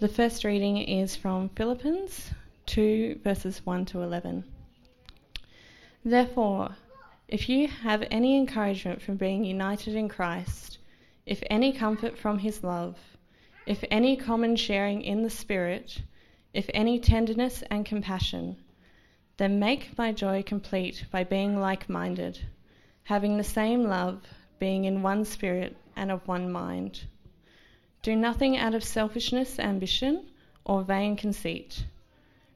The first reading is from Philippians 2, verses 1 to 11. Therefore, if you have any encouragement from being united in Christ, if any comfort from his love, if any common sharing in the Spirit, if any tenderness and compassion, then make my joy complete by being like minded, having the same love, being in one spirit and of one mind. Do nothing out of selfishness, ambition, or vain conceit.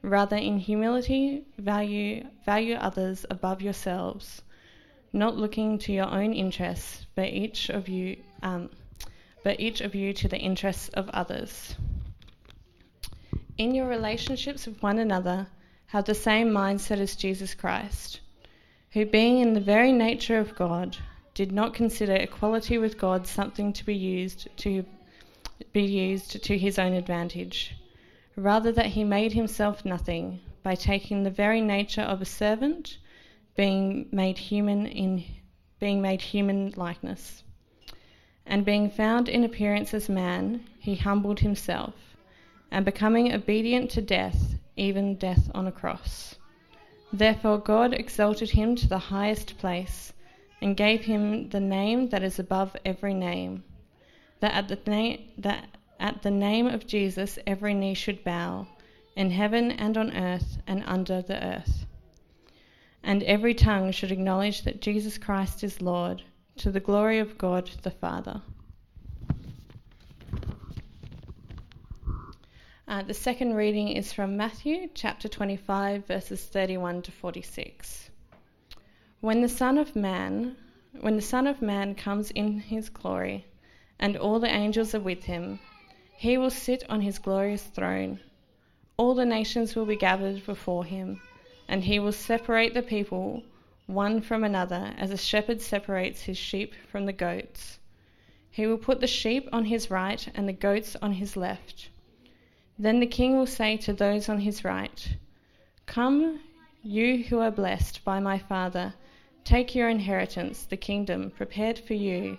Rather, in humility, value, value others above yourselves, not looking to your own interests, but each of you, um, but each of you to the interests of others. In your relationships with one another, have the same mindset as Jesus Christ, who, being in the very nature of God, did not consider equality with God something to be used to be used to his own advantage. Rather that he made himself nothing by taking the very nature of a servant, being made human in being made human likeness. And being found in appearance as man, he humbled himself, and becoming obedient to death, even death on a cross. Therefore God exalted him to the highest place and gave him the name that is above every name, that at the, na- that at the name of Jesus every knee should bow, in heaven and on earth and under the earth, and every tongue should acknowledge that Jesus Christ is Lord, to the glory of God the Father. Uh, the second reading is from Matthew chapter 25, verses 31 to 46. When the Son of Man, when the Son of Man comes in his glory, and all the angels are with him, he will sit on his glorious throne. All the nations will be gathered before him, and he will separate the people one from another as a shepherd separates his sheep from the goats. He will put the sheep on his right and the goats on his left. Then the king will say to those on his right, Come, you who are blessed by my Father, take your inheritance, the kingdom prepared for you,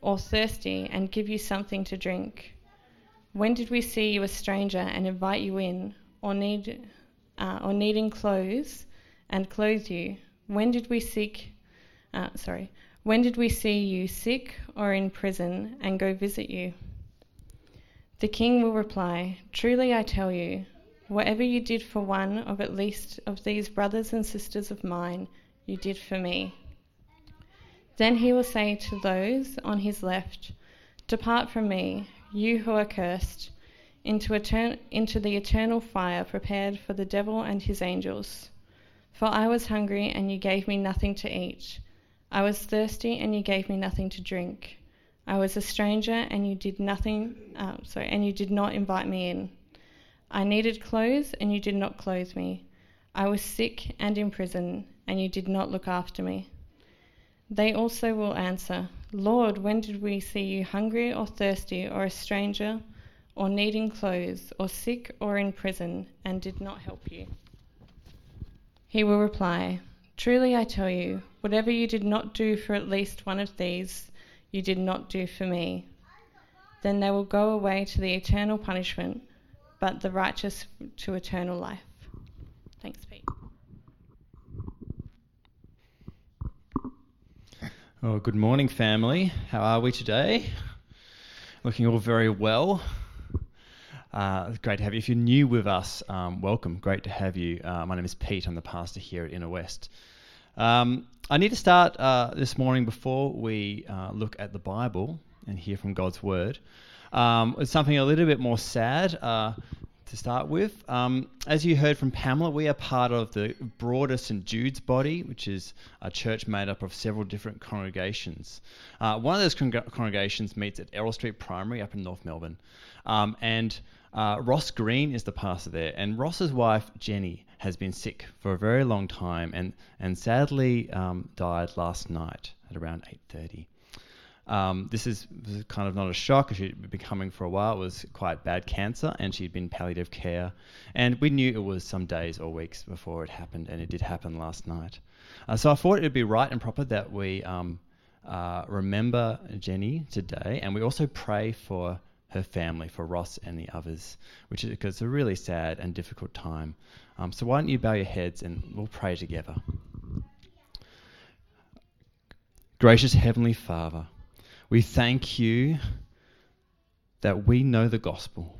or thirsty and give you something to drink? When did we see you a stranger and invite you in, or need, uh, or needing clothes and clothe you? When did we seek, uh, sorry, when did we see you sick or in prison and go visit you? The king will reply, Truly I tell you, whatever you did for one of at least of these brothers and sisters of mine, you did for me. Then he will say to those on his left, Depart from me, you who are cursed, into, etern- into the eternal fire prepared for the devil and his angels. For I was hungry, and you gave me nothing to eat. I was thirsty, and you gave me nothing to drink. I was a stranger, and you did nothing. Uh, sorry, and you did not invite me in. I needed clothes, and you did not clothe me. I was sick and in prison, and you did not look after me. They also will answer, Lord, when did we see you hungry or thirsty, or a stranger, or needing clothes, or sick or in prison, and did not help you? He will reply, Truly I tell you, whatever you did not do for at least one of these, you did not do for me. Then they will go away to the eternal punishment, but the righteous to eternal life. Thanks, Pete. Oh, good morning, family. How are we today? Looking all very well. Uh, great to have you. If you're new with us, um, welcome. Great to have you. Uh, my name is Pete. I'm the pastor here at Inner West. Um, I need to start uh, this morning before we uh, look at the Bible and hear from God's Word. Um, it's something a little bit more sad. To start with. Um, as you heard from Pamela, we are part of the broader St Jude's body, which is a church made up of several different congregations. Uh, one of those con- congregations meets at Errol Street Primary up in North Melbourne. Um, and uh, Ross Green is the pastor there. And Ross's wife, Jenny, has been sick for a very long time and, and sadly um, died last night at around 8.30. Um, this is, kind of not a shock. She'd been coming for a while. It was quite bad cancer, and she'd been palliative care. And we knew it was some days or weeks before it happened, and it did happen last night. Uh, so I thought it would be right and proper that we um, uh, remember Jenny today, and we also pray for her family, for Ross and the others, which is because it's a really sad and difficult time. Um, so why don't you bow your heads and we'll pray together. Gracious Heavenly Father, we thank you that we know the gospel,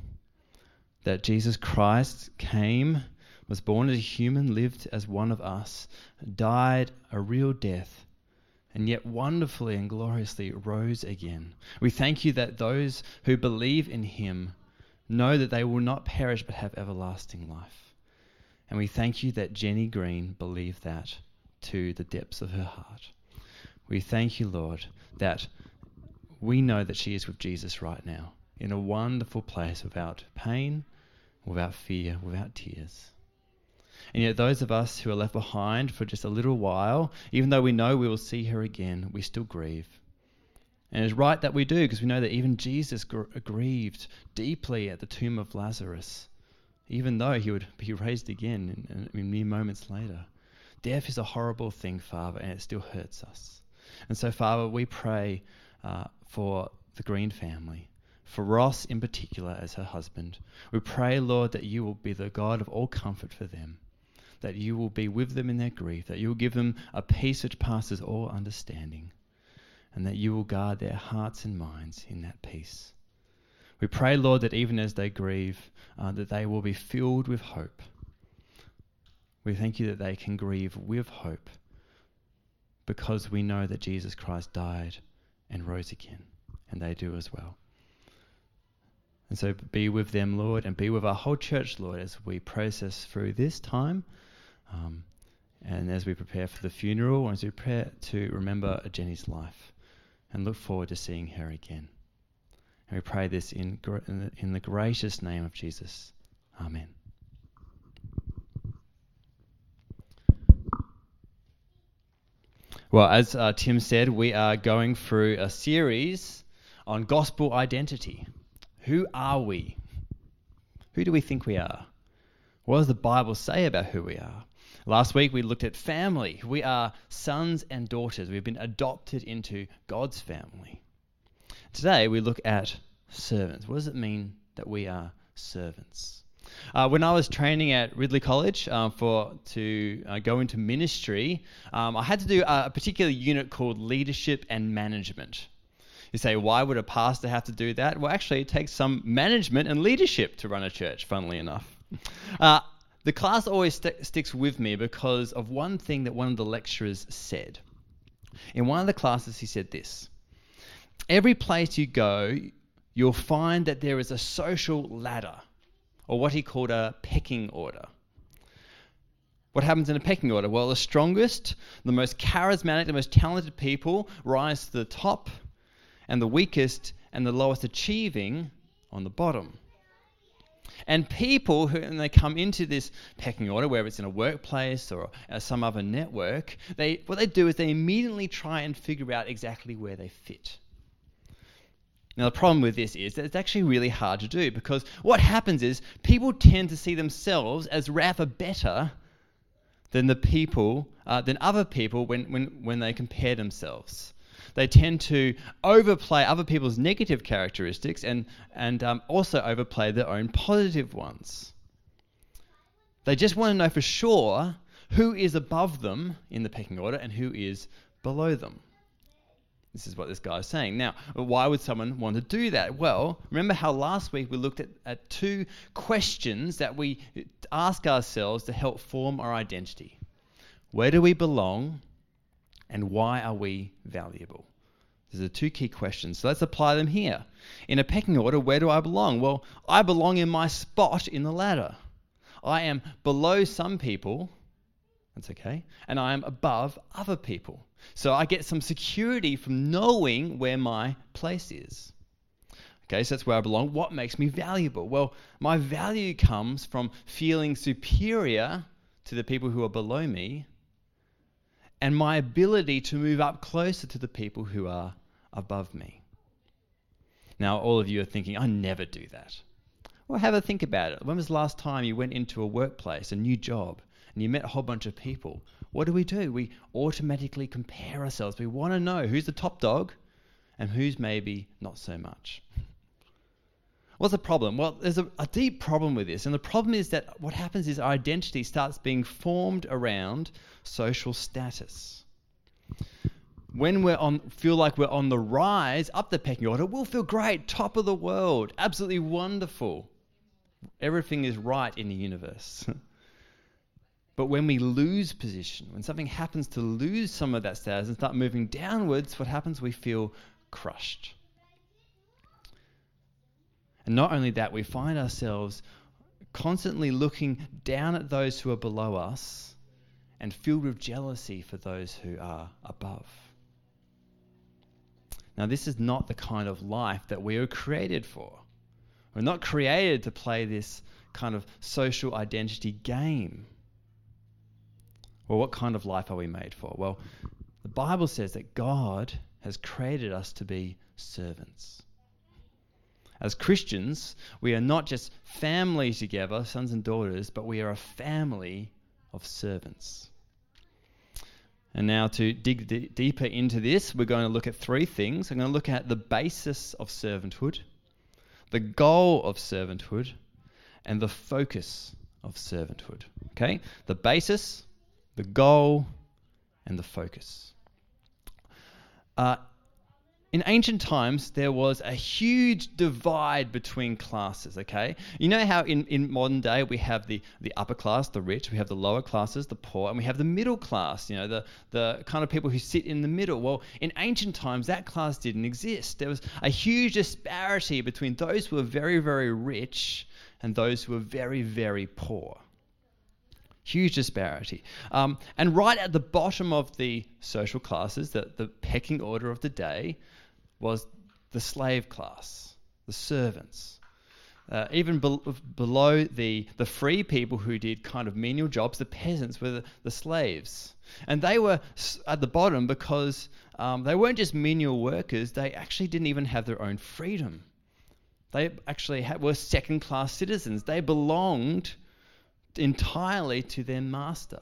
that Jesus Christ came, was born as a human, lived as one of us, died a real death, and yet wonderfully and gloriously rose again. We thank you that those who believe in him know that they will not perish but have everlasting life. And we thank you that Jenny Green believed that to the depths of her heart. We thank you, Lord, that we know that she is with Jesus right now in a wonderful place without pain, without fear, without tears. And yet, those of us who are left behind for just a little while, even though we know we will see her again, we still grieve. And it's right that we do, because we know that even Jesus gr- grieved deeply at the tomb of Lazarus, even though he would be raised again in, in, in mere moments later. Death is a horrible thing, Father, and it still hurts us. And so, Father, we pray uh, for the Green family, for Ross in particular as her husband. We pray, Lord, that you will be the God of all comfort for them, that you will be with them in their grief, that you will give them a peace which passes all understanding, and that you will guard their hearts and minds in that peace. We pray, Lord, that even as they grieve, uh, that they will be filled with hope. We thank you that they can grieve with hope because we know that Jesus Christ died and rose again, and they do as well. And so be with them, Lord, and be with our whole church, Lord, as we process through this time um, and as we prepare for the funeral, as we prepare to remember Jenny's life and look forward to seeing her again. And we pray this in, in the gracious name of Jesus. Amen. Well, as uh, Tim said, we are going through a series on gospel identity. Who are we? Who do we think we are? What does the Bible say about who we are? Last week we looked at family. We are sons and daughters. We've been adopted into God's family. Today we look at servants. What does it mean that we are servants? Uh, when I was training at Ridley College uh, for to uh, go into ministry, um, I had to do a, a particular unit called leadership and management. You say, why would a pastor have to do that? Well, actually, it takes some management and leadership to run a church, funnily enough. Uh, the class always st- sticks with me because of one thing that one of the lecturers said. In one of the classes, he said this Every place you go, you'll find that there is a social ladder or what he called a pecking order. What happens in a pecking order? Well, the strongest, the most charismatic, the most talented people rise to the top, and the weakest and the lowest achieving on the bottom. And people who when they come into this pecking order, whether it's in a workplace or some other network, they what they do is they immediately try and figure out exactly where they fit. Now, the problem with this is that it's actually really hard to do because what happens is people tend to see themselves as rather better than the people, uh, than other people when, when, when they compare themselves. They tend to overplay other people's negative characteristics and, and um, also overplay their own positive ones. They just want to know for sure who is above them in the pecking order and who is below them. This is what this guy is saying. Now, why would someone want to do that? Well, remember how last week we looked at, at two questions that we ask ourselves to help form our identity. Where do we belong? And why are we valuable? These are two key questions. So let's apply them here. In a pecking order, where do I belong? Well, I belong in my spot in the ladder. I am below some people, that's okay, and I am above other people. So I get some security from knowing where my place is. Okay, so that's where I belong. What makes me valuable? Well, my value comes from feeling superior to the people who are below me and my ability to move up closer to the people who are above me. Now, all of you are thinking, I never do that. Well, have a think about it. When was the last time you went into a workplace, a new job, and you met a whole bunch of people? What do we do? We automatically compare ourselves. We want to know who's the top dog and who's maybe not so much. What's the problem? Well, there's a, a, deep problem with this. And the problem is that what happens is our identity starts being formed around social status. When we on feel like we're on the rise up the pecking order, we'll feel great, top of the world, absolutely wonderful. Everything is right in the universe. but when we lose position, when something happens to lose some of that status and start moving downwards, what happens? We feel crushed. And not only that, we find ourselves constantly looking down at those who are below us and filled with jealousy for those who are above. Now, this is not the kind of life that we are created for. We're not created to play this kind of social identity game. Well, what kind of life are we made for? Well, the Bible says that God has created us to be servants. As Christians, we are not just family together, sons and daughters, but we are a family of servants. And now, to dig d- deeper into this, we're going to look at three things. I'm going to look at the basis of servanthood, the goal of servanthood, and the focus of servanthood. Okay? The basis, the goal, and the focus. Uh, in ancient times, there was a huge divide between classes, okay? You know how in, in modern day we have the, the upper class, the rich, we have the lower classes, the poor, and we have the middle class, you know, the, the kind of people who sit in the middle. Well, in ancient times, that class didn't exist. There was a huge disparity between those who were very, very rich and those who were very, very poor. Huge disparity. Um, and right at the bottom of the social classes, the, the pecking order of the day, was the slave class, the servants. Uh, even be- below the, the free people who did kind of menial jobs, the peasants were the, the slaves. And they were at the bottom because um, they weren't just menial workers, they actually didn't even have their own freedom. They actually had, were second class citizens. They belonged entirely to their master.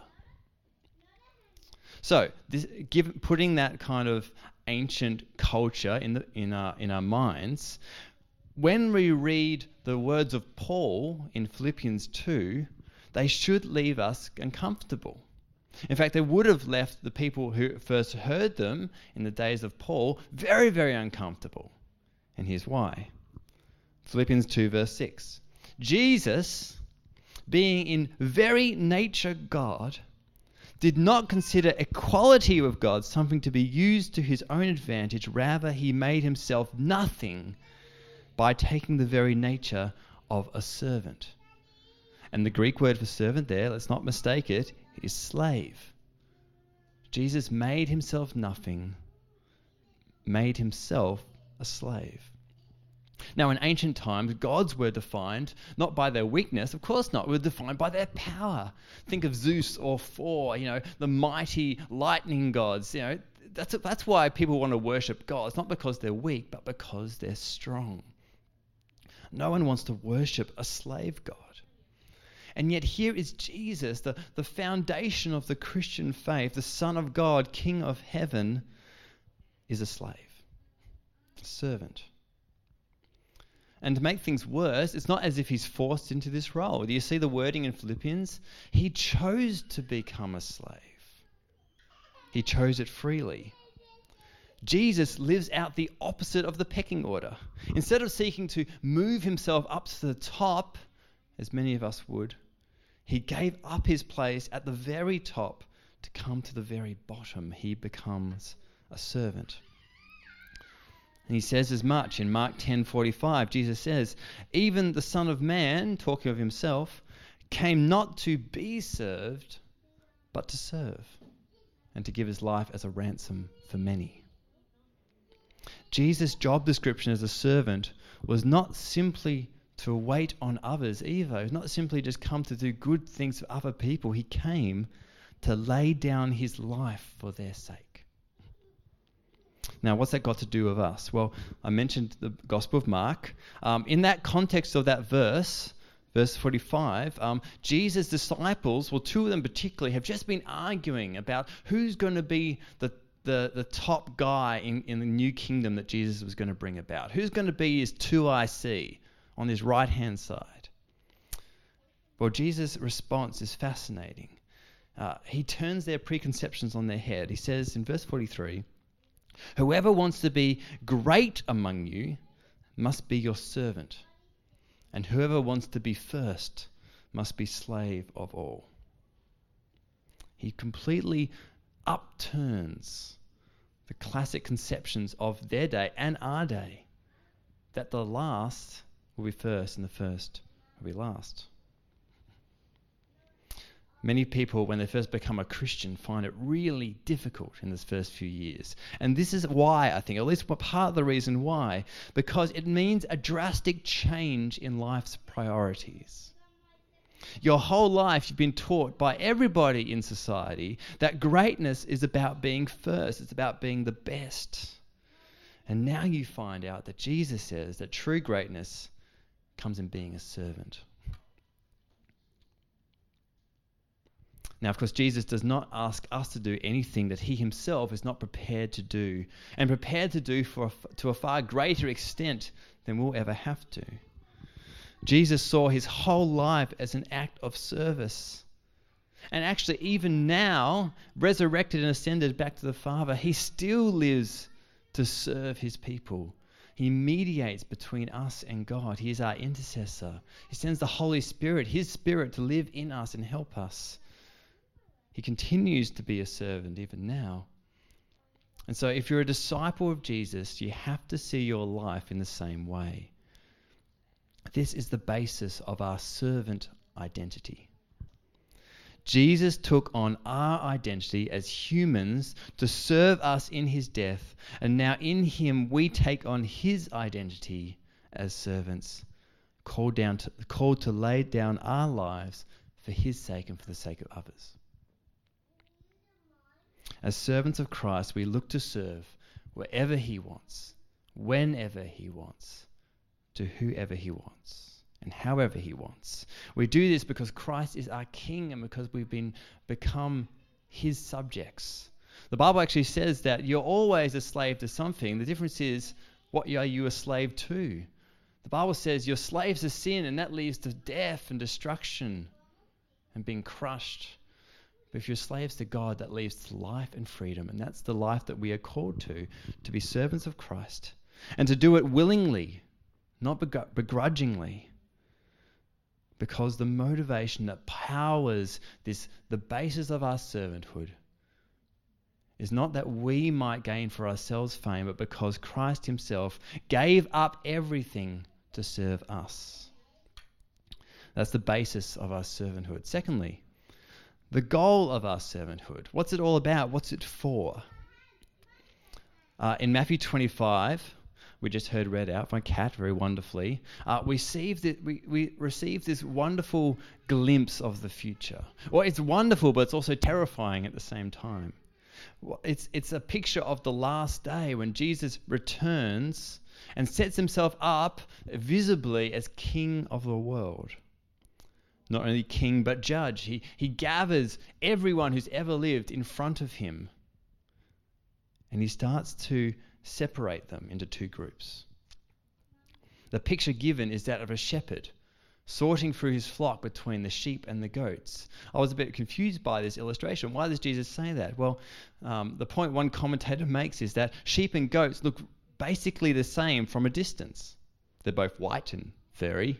So, this, give, putting that kind of ancient culture in, the, in, our, in our minds, when we read the words of Paul in Philippians 2, they should leave us uncomfortable. In fact, they would have left the people who first heard them in the days of Paul very, very uncomfortable. And here's why Philippians 2, verse 6. Jesus, being in very nature God, did not consider equality with God something to be used to his own advantage. Rather, he made himself nothing by taking the very nature of a servant. And the Greek word for servant there, let's not mistake it, is slave. Jesus made himself nothing, made himself a slave. Now, in ancient times, gods were defined not by their weakness, of course not, were defined by their power. Think of Zeus or Thor, you know, the mighty lightning gods. You know, that's, that's why people want to worship gods, not because they're weak, but because they're strong. No one wants to worship a slave god. And yet, here is Jesus, the, the foundation of the Christian faith, the Son of God, King of heaven, is a slave, a servant. And to make things worse, it's not as if he's forced into this role. Do you see the wording in Philippians? He chose to become a slave, he chose it freely. Jesus lives out the opposite of the pecking order. Instead of seeking to move himself up to the top, as many of us would, he gave up his place at the very top to come to the very bottom. He becomes a servant. And he says as much in Mark 10:45. Jesus says, "Even the Son of Man, talking of himself, came not to be served, but to serve, and to give his life as a ransom for many." Jesus' job description as a servant was not simply to wait on others either. It's not simply just come to do good things for other people. He came to lay down his life for their sake. Now, what's that got to do with us? Well, I mentioned the Gospel of Mark. Um, in that context of that verse, verse 45, um, Jesus' disciples, well, two of them particularly, have just been arguing about who's going to be the the, the top guy in, in the new kingdom that Jesus was going to bring about. Who's going to be his 2IC on his right hand side? Well, Jesus' response is fascinating. Uh, he turns their preconceptions on their head. He says in verse 43 Whoever wants to be great among you must be your servant, and whoever wants to be first must be slave of all. He completely upturns the classic conceptions of their day and our day that the last will be first and the first will be last. Many people, when they first become a Christian, find it really difficult in those first few years. And this is why, I think, at least part of the reason why, because it means a drastic change in life's priorities. Your whole life, you've been taught by everybody in society that greatness is about being first, it's about being the best. And now you find out that Jesus says that true greatness comes in being a servant. Now, of course, Jesus does not ask us to do anything that he himself is not prepared to do, and prepared to do for to a far greater extent than we'll ever have to. Jesus saw his whole life as an act of service. And actually, even now, resurrected and ascended back to the Father, he still lives to serve his people. He mediates between us and God. He is our intercessor. He sends the Holy Spirit, his Spirit, to live in us and help us. He continues to be a servant even now. And so, if you're a disciple of Jesus, you have to see your life in the same way. This is the basis of our servant identity. Jesus took on our identity as humans to serve us in his death, and now in him we take on his identity as servants, called, down to, called to lay down our lives for his sake and for the sake of others. As servants of Christ, we look to serve wherever he wants, whenever he wants to whoever he wants and however he wants. We do this because Christ is our king and because we've been become his subjects. The Bible actually says that you're always a slave to something. The difference is what are you a slave to? The Bible says you're slaves to sin and that leads to death and destruction and being crushed. But if you're slaves to God, that leads to life and freedom. And that's the life that we are called to, to be servants of Christ and to do it willingly not begrudgingly. Because the motivation that powers this, the basis of our servanthood, is not that we might gain for ourselves fame, but because Christ Himself gave up everything to serve us. That's the basis of our servanthood. Secondly, the goal of our servanthood. What's it all about? What's it for? Uh, in Matthew 25, we just heard read out by Kat very wonderfully, uh, we, received it, we, we received this wonderful glimpse of the future. Well, it's wonderful, but it's also terrifying at the same time. It's, it's a picture of the last day when Jesus returns and sets himself up visibly as king of the world. Not only king, but judge. He, he gathers everyone who's ever lived in front of him. And he starts to separate them into two groups. The picture given is that of a shepherd sorting through his flock between the sheep and the goats. I was a bit confused by this illustration. Why does Jesus say that? Well, um, the point one commentator makes is that sheep and goats look basically the same from a distance. They're both white and furry.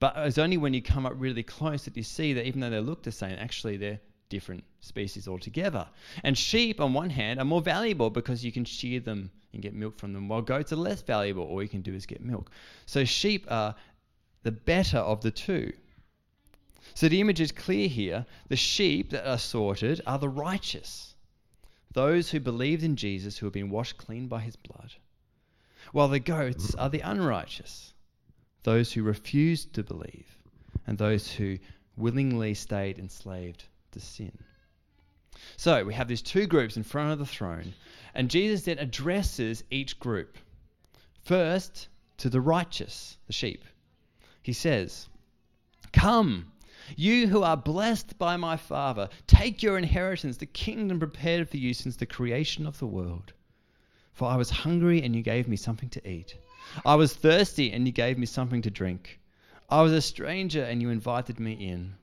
But it's only when you come up really close that you see that even though they look the same, actually they're different species altogether. And sheep, on one hand, are more valuable because you can shear them and get milk from them, while goats are less valuable. All you can do is get milk. So sheep are the better of the two. So the image is clear here. The sheep that are sorted are the righteous, those who believed in Jesus, who have been washed clean by his blood, while the goats are the unrighteous, those who refused to believe, and those who willingly stayed enslaved to sin. So we have these two groups in front of the throne, and Jesus then addresses each group. First, to the righteous, the sheep. He says, Come, you who are blessed by my Father, take your inheritance, the kingdom prepared for you since the creation of the world. For I was hungry, and you gave me something to eat. I was thirsty, and you gave me something to drink. I was a stranger, and you invited me in.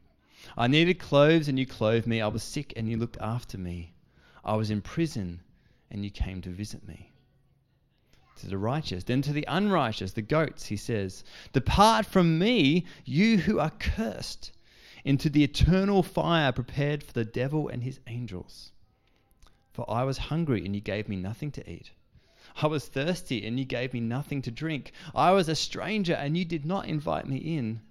I needed clothes, and you clothed me. I was sick, and you looked after me. I was in prison, and you came to visit me. To the righteous, then to the unrighteous, the goats, he says, Depart from me, you who are cursed, into the eternal fire prepared for the devil and his angels. For I was hungry, and you gave me nothing to eat. I was thirsty, and you gave me nothing to drink. I was a stranger, and you did not invite me in.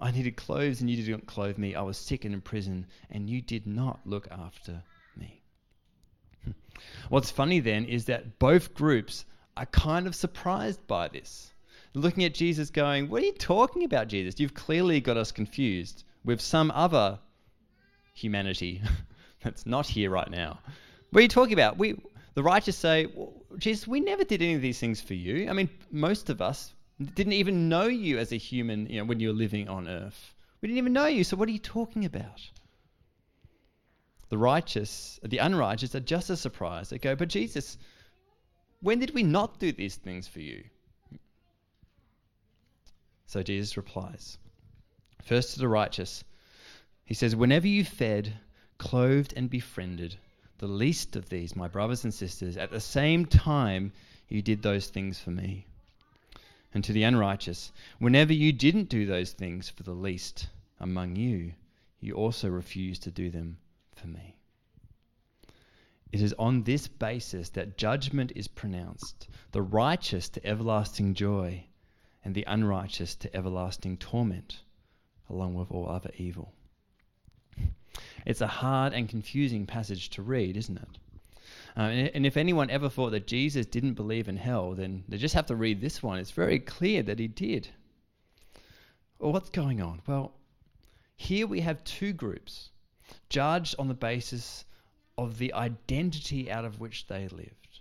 I needed clothes, and you did not clothe me. I was sick and in prison, and you did not look after me. What's funny then is that both groups are kind of surprised by this. Looking at Jesus going, What are you talking about, Jesus? You've clearly got us confused with some other humanity that's not here right now. What are you talking about? We, the righteous say, well, Jesus, we never did any of these things for you. I mean, most of us didn't even know you as a human you know, when you were living on earth. We didn't even know you, so what are you talking about? The righteous, the unrighteous are just as surprised. They go, But Jesus, when did we not do these things for you? So Jesus replies First to the righteous, he says, Whenever you fed, clothed, and befriended the least of these, my brothers and sisters, at the same time you did those things for me and to the unrighteous, whenever you didn't do those things for the least among you, you also refused to do them for me. It is on this basis that judgment is pronounced the righteous to everlasting joy, and the unrighteous to everlasting torment, along with all other evil. It's a hard and confusing passage to read, isn't it? Uh, and, if anyone ever thought that Jesus didn't believe in hell, then they just have to read this one. It's very clear that he did. Well, what's going on? Well, here we have two groups judged on the basis of the identity out of which they lived.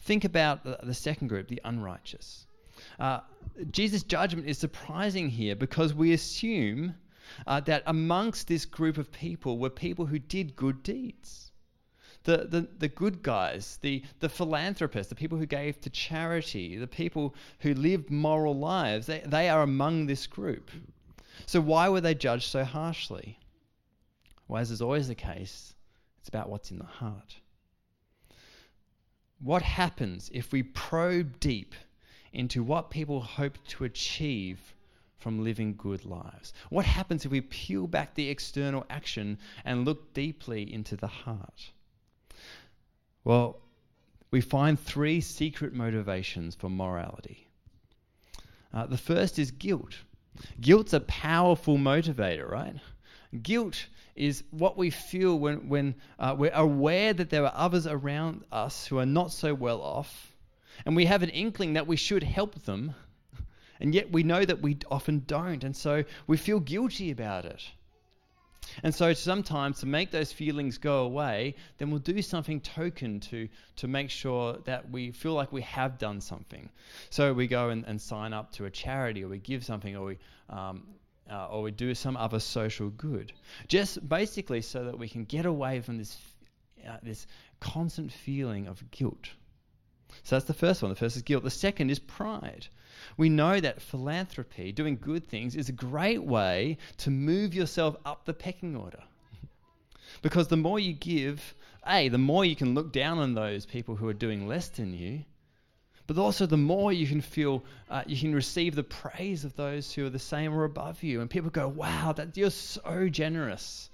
Think about the, the second group, the unrighteous. Uh, Jesus' judgment is surprising here because we assume uh, that amongst this group of people were people who did good deeds the, the, the good guys, the, the philanthropists, the people who gave to charity, the people who lived moral lives, they, they are among this group. So why were they judged so harshly? Well, as is always the case, it's about what's in the heart. What happens if we probe deep into what people hope to achieve from living good lives? What happens if we peel back the external action and look deeply into the heart? Well, we find three secret motivations for morality. Uh, the first is guilt. Guilt's a powerful motivator, right? Guilt is what we feel when, when uh, we're aware that there are others around us who are not so well off, and we have an inkling that we should help them, and yet we know that we often don't, and so we feel guilty about it. And so sometimes to make those feelings go away, then we'll do something token to, to make sure that we feel like we have done something. So we go and, and sign up to a charity or we give something or we, um, uh, or we do some other social good. Just basically so that we can get away from this, uh, this constant feeling of guilt. So that's the first one. The first is guilt. The second is pride we know that philanthropy, doing good things, is a great way to move yourself up the pecking order. because the more you give, A, the more you can look down on those people who are doing less than you, but also the more you can feel, uh, you can receive the praise of those who are the same or above you. And people go, wow, that, you're so generous.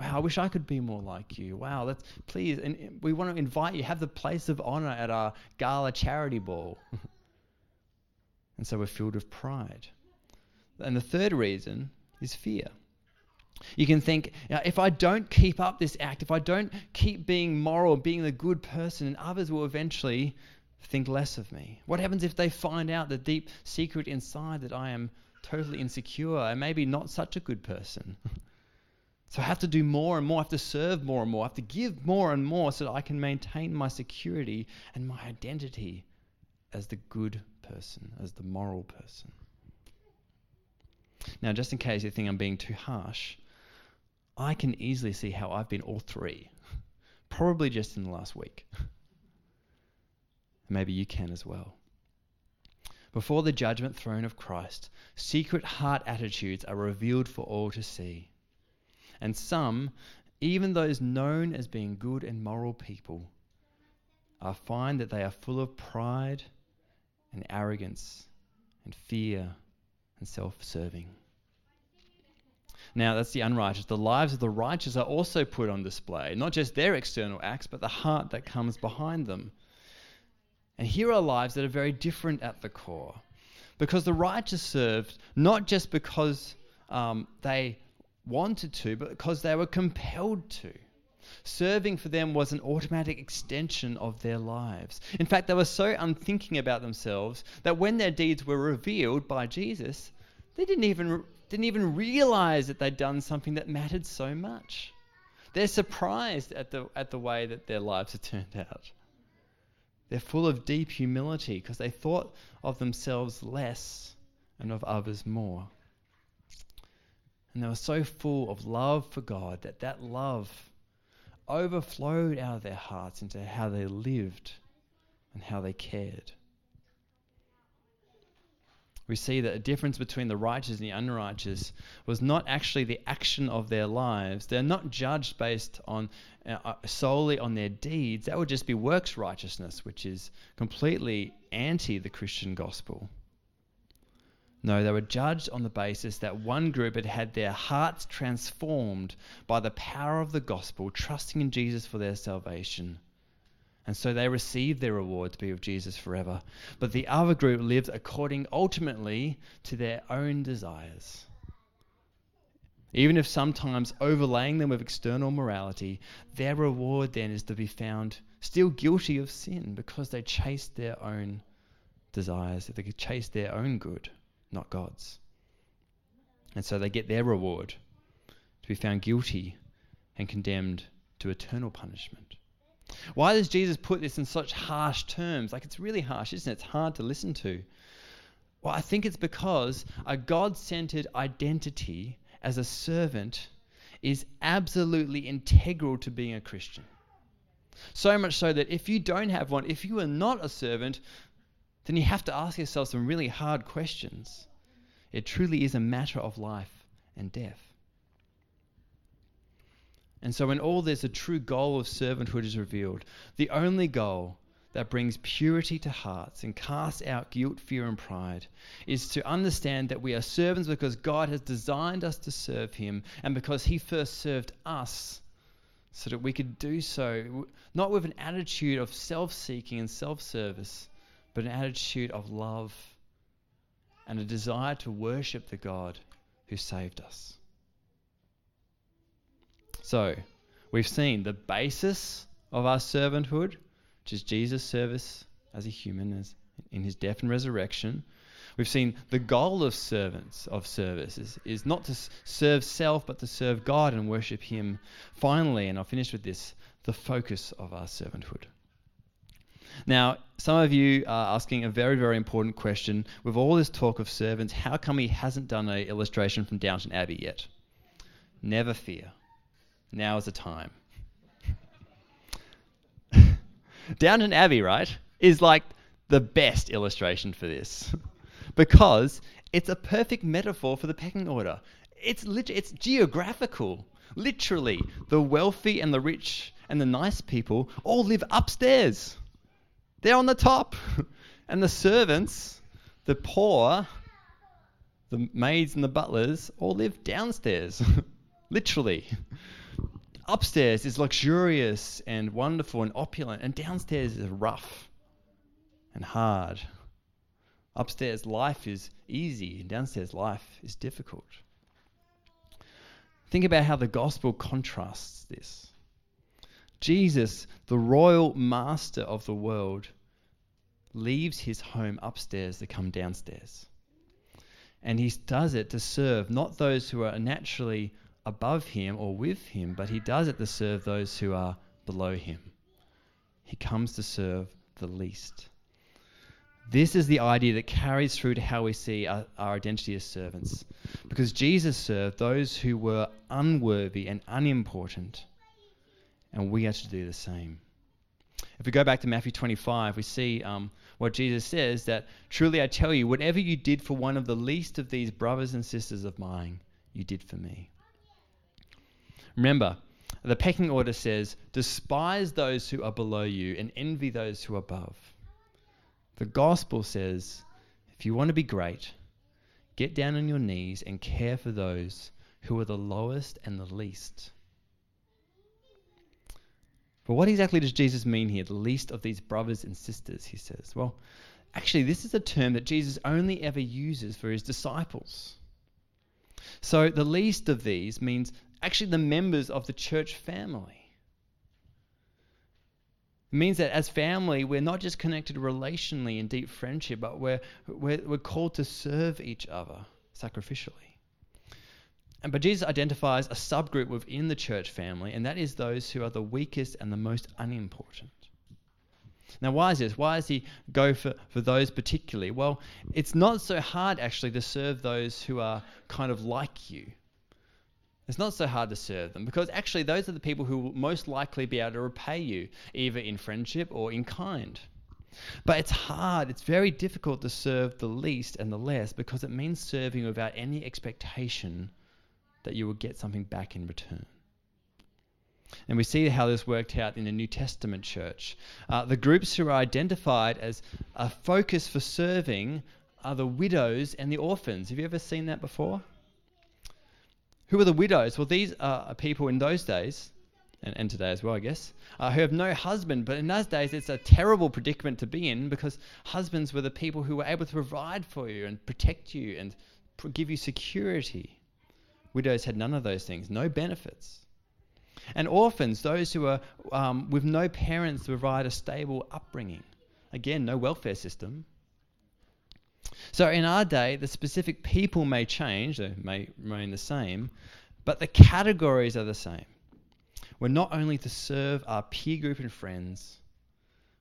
Wow, I wish I could be more like you. Wow, let's please. And we want to invite you. Have the place of honor at our gala charity ball. and so we're filled with pride. And the third reason is fear. You can think, if I don't keep up this act, if I don't keep being moral, being the good person, and others will eventually think less of me. What happens if they find out the deep secret inside that I am totally insecure and maybe not such a good person? So I have to do more and more. I have to serve more and more. I have to give more and more so that I can maintain my security and my identity as the good person, as the moral person. Now, just in case you think I'm being too harsh, I can easily see how I've been all three, probably just in the last week. Maybe you can as well. Before the judgment throne of Christ, secret heart attitudes are revealed for all to see. And some, even those known as being good and moral people, are find that they are full of pride and arrogance and fear and self serving. Now, that's the unrighteous. The lives of the righteous are also put on display, not just their external acts, but the heart that comes behind them. And here are lives that are very different at the core. Because the righteous served not just because um, they wanted to, but because they were compelled to. Serving for them was an automatic extension of their lives. In fact, they were so unthinking about themselves that when their deeds were revealed by Jesus, they didn't even, didn't even realize that they'd done something that mattered so much. They're surprised at the, at the way that their lives have turned out. They're full of deep humility because they thought of themselves less and of others more. And they were so full of love for God that that love overflowed out of their hearts into how they lived and how they cared. We see that the difference between the righteous and the unrighteous was not actually the action of their lives. They're not judged based on uh, uh solely on their deeds. That would just be works righteousness, which is completely anti the Christian gospel. No, they were judged on the basis that one group had had their hearts transformed by the power of the gospel, trusting in Jesus for their salvation. And so they received their reward to be with Jesus forever. But the other group lived according ultimately to their own desires. Even if sometimes overlaying them with external morality, their reward then is to be found still guilty of sin because they chased their own desires, if they chased their own good not God's. And so they get their reward to be found guilty and condemned to eternal punishment. Why does Jesus put this in such harsh terms? Like it's really harsh, isn't it? It's hard to listen to. Well, I think it's because a God centered identity as a servant is absolutely integral to being a Christian. So much so that if you don't have one, if you are not a servant, then you have to ask yourself some really hard questions. It truly is a matter of life and death. And so, when all this, a true goal of servanthood is revealed, the only goal that brings purity to hearts and casts out guilt, fear, and pride is to understand that we are servants because God has designed us to serve Him and because He first served us so that we could do so not with an attitude of self seeking and self service, but an attitude of love and a desire to worship the God who saved us. So, we've seen the basis of our servanthood, which is Jesus' service as a human as in his death and resurrection. We've seen the goal of servants of service is, is not to serve self but to serve God and worship him. Finally, and I'll finish with this, the focus of our servanthood. Now, some of you are asking a very, very important question. With all this talk of servants, how come he hasn't done an illustration from Downton Abbey yet? Never fear. Now is the time. Downton Abbey, right, is like the best illustration for this because it's a perfect metaphor for the pecking order. It's lit- it's geographical. Literally, the wealthy and the rich and the nice people all live upstairs. They're on the top. and the servants, the poor, the maids and the butlers all live downstairs. Literally. upstairs is luxurious and wonderful and opulent, and downstairs is rough and hard. Upstairs, life is easy, and downstairs, life is difficult. Think about how the gospel contrasts this. Jesus, the royal master of the world, leaves his home upstairs to come downstairs. And he does it to serve not those who are naturally above him or with him, but he does it to serve those who are below him. He comes to serve the least. This is the idea that carries through to how we see our, our, identity as servants. Because Jesus served those who were unworthy and unimportant, and we are to do the same. If we go back to Matthew 25, we see um, what Jesus says that truly I tell you, whatever you did for one of the least of these brothers and sisters of mine, you did for me. Remember, the pecking order says, despise those who are below you and envy those who are above. The gospel says, if you want to be great, get down on your knees and care for those who are the lowest and the least. But what exactly does Jesus mean here, the least of these brothers and sisters, he says? Well, actually, this is a term that Jesus only ever uses for his disciples. So the least of these means actually the members of the church family. It means that as family, we're not just connected relationally in deep friendship, but we're, we're, we're called to serve each other sacrificially. And, but Jesus identifies a subgroup within the church family, and that is those who are the weakest and the most unimportant. Now, why is this? Why does he go for, for those particularly? Well, it's not so hard actually to serve those who are kind of like you. It's not so hard to serve them because actually, those are the people who will most likely be able to repay you, either in friendship or in kind. But it's hard, it's very difficult to serve the least and the less because it means serving without any expectation that you will get something back in return. And we see how this worked out in the New Testament church. Uh, the groups who are identified as a focus for serving are the widows and the orphans. Have you ever seen that before? Who are the widows? Well, these are people in those days, and, and today as well, I guess, uh, who have no husband. But in those days, it's a terrible predicament to be in because husbands were the people who were able to provide for you and protect you and give you security. Widows had none of those things, no benefits. And orphans, those who are um, with no parents to provide a stable upbringing. Again, no welfare system. So in our day, the specific people may change, they may remain the same, but the categories are the same. We're not only to serve our peer group and friends,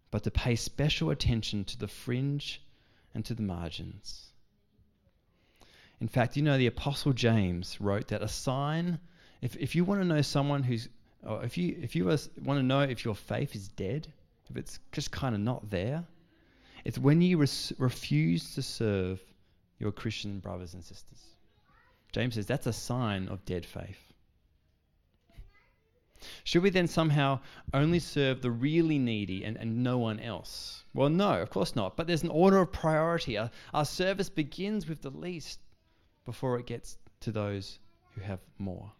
but to pay special attention to the fringe and to the margins. In fact, you know, the Apostle James wrote that a sign, if, if you want to know someone who's, if you, if you want to know if your faith is dead, if it's just kind of not there, it's when you res- refuse to serve your Christian brothers and sisters. James says that's a sign of dead faith. Should we then somehow only serve the really needy and, and no one else? Well, no, of course not. But there's an order of priority. Our, our service begins with the least before it gets to those who have more.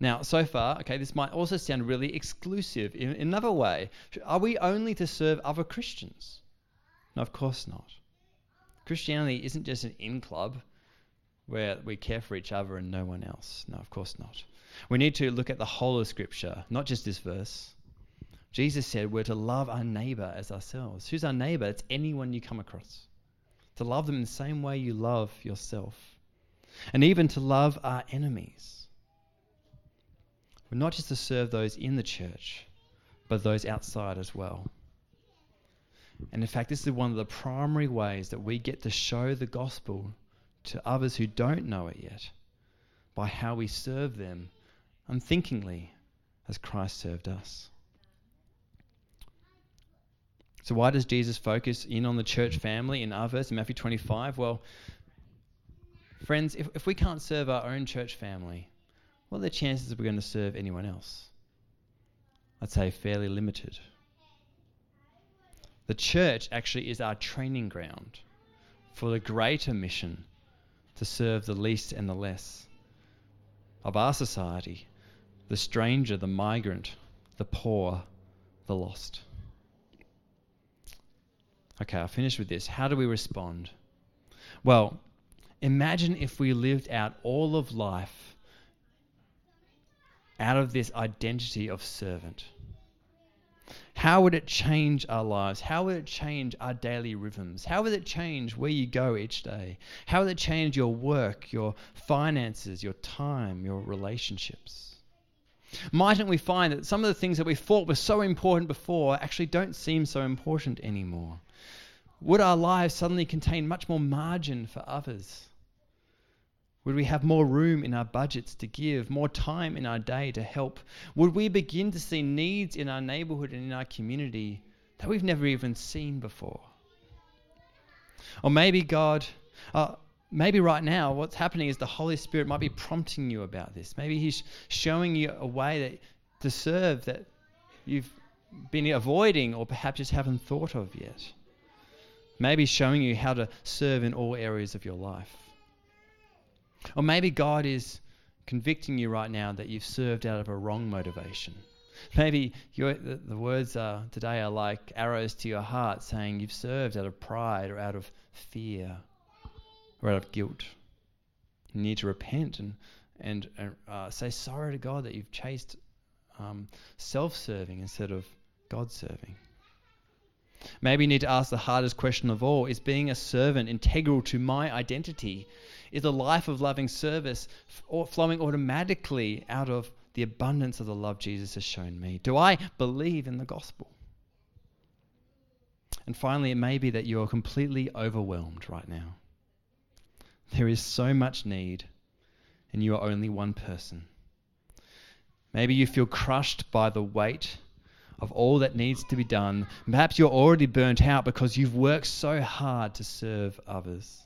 Now, so far, okay, this might also sound really exclusive in, in another way. Are we only to serve other Christians? No, of course not. Christianity isn't just an in club where we care for each other and no one else. No, of course not. We need to look at the whole of Scripture, not just this verse. Jesus said we're to love our neighbor as ourselves. Who's our neighbor? It's anyone you come across. To love them in the same way you love yourself. And even to love our enemies. We're not just to serve those in the church, but those outside as well. And in fact, this is one of the primary ways that we get to show the gospel to others who don't know it yet by how we serve them unthinkingly as Christ served us. So, why does Jesus focus in on the church family in our verse in Matthew 25? Well, friends, if, if we can't serve our own church family, what are the chances we're going to serve anyone else? I'd say fairly limited. The church actually is our training ground for the greater mission to serve the least and the less. of our society the stranger, the migrant, the poor, the lost. Okay, I'll finish with this. How do we respond? Well, imagine if we lived out all of life out of this identity of servant. How would it change our lives? How would it change our daily rhythms? How would it change where you go each day? How would it change your work, your finances, your time, your relationships? Mightn't we find that some of the things that we thought were so important before actually don't seem so important anymore? Would our lives suddenly contain much more margin for others? Would we have more room in our budgets to give, more time in our day to help? Would we begin to see needs in our neighborhood and in our community that we've never even seen before? Or maybe God, uh, maybe right now what's happening is the Holy Spirit might be prompting you about this. Maybe He's showing you a way that to serve that you've been avoiding or perhaps just haven't thought of yet. Maybe showing you how to serve in all areas of your life. Or maybe God is convicting you right now that you've served out of a wrong motivation. Maybe the, the, words uh, today are like arrows to your heart saying you've served out of pride or out of fear or out of guilt. You need to repent and, and uh, say sorry to God that you've chased um, self serving instead of God serving. Maybe you need to ask the hardest question of all is being a servant integral to my identity? Is a life of loving service flowing automatically out of the abundance of the love Jesus has shown me? Do I believe in the gospel? And finally, it may be that you are completely overwhelmed right now. There is so much need, and you are only one person. Maybe you feel crushed by the weight of all that needs to be done. Perhaps you're already burnt out because you've worked so hard to serve others.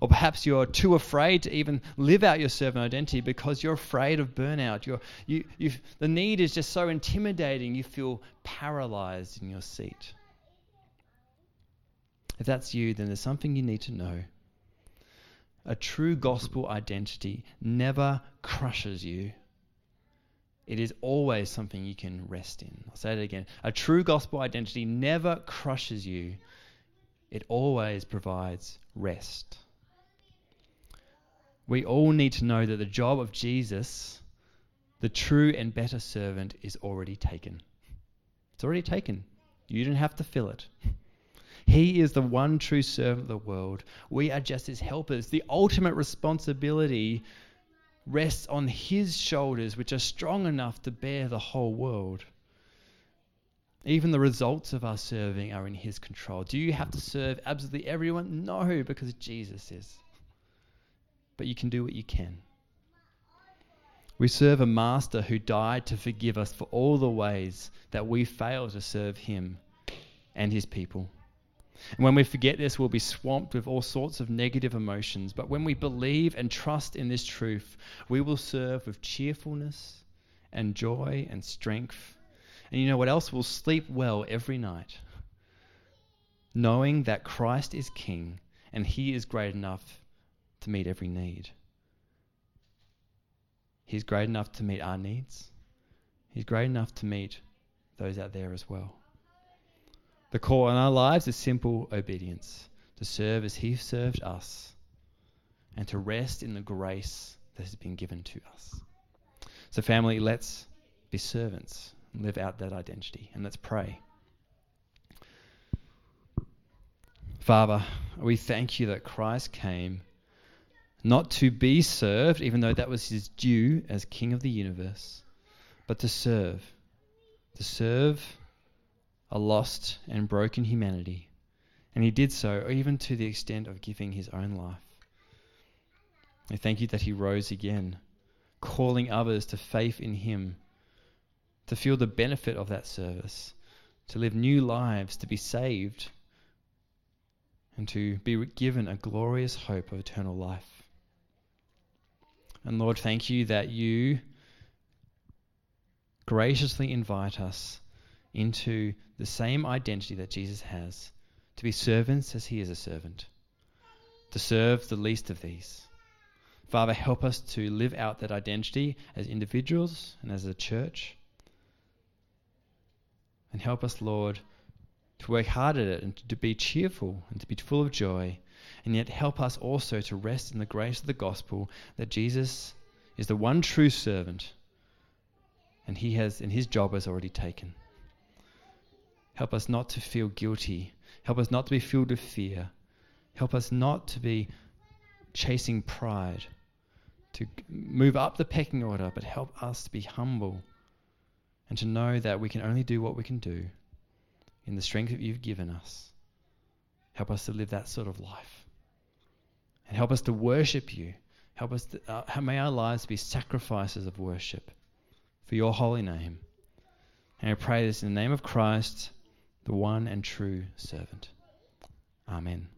Or perhaps you're too afraid to even live out your servant identity because you're afraid of burnout. You're, you, you the need is just so intimidating, you feel paralyzed in your seat. If that's you, then there's something you need to know. A true gospel identity never crushes you. It is always something you can rest in. I'll say it again. A true gospel identity never crushes you, it always provides rest we all need to know that the job of Jesus, the true and better servant, is already taken. It's already taken. You don't have to fill it. He is the one true servant of the world. We are just his helpers. The ultimate responsibility rests on his shoulders, which are strong enough to bear the whole world. Even the results of our serving are in his control. Do you have to serve absolutely everyone? No, because Jesus is but you can do what you can. We serve a master who died to forgive us for all the ways that we fail to serve him and his people. And when we forget this, we'll be swamped with all sorts of negative emotions. But when we believe and trust in this truth, we will serve with cheerfulness and joy and strength. And you know what else? We'll sleep well every night, knowing that Christ is King and he is great enough to meet every need. He's great enough to meet our needs. He's great enough to meet those out there as well. The call in our lives is simple obedience to serve as He served us and to rest in the grace that has been given to us. So, family, let's be servants and live out that identity. And let's pray. Father, we thank you that Christ came not to be served, even though that was his due as King of the universe, but to serve. To serve a lost and broken humanity. And he did so even to the extent of giving his own life. I thank you that he rose again, calling others to faith in him, to feel the benefit of that service, to live new lives, to be saved, and to be given a glorious hope of eternal life. And Lord, thank you that you graciously invite us into the same identity that Jesus has to be servants as he is a servant, to serve the least of these. Father, help us to live out that identity as individuals and as a church. And help us, Lord, to work hard at it and to be cheerful and to be full of joy. And yet help us also to rest in the grace of the gospel that Jesus is the one true servant and he has and his job is already taken. Help us not to feel guilty. Help us not to be filled with fear. Help us not to be chasing pride, to move up the pecking order, but help us to be humble and to know that we can only do what we can do in the strength that you've given us. Help us to live that sort of life. And help us to worship you. Help us to, uh, may our lives be sacrifices of worship for your holy name. And I pray this in the name of Christ, the one and true servant. Amen.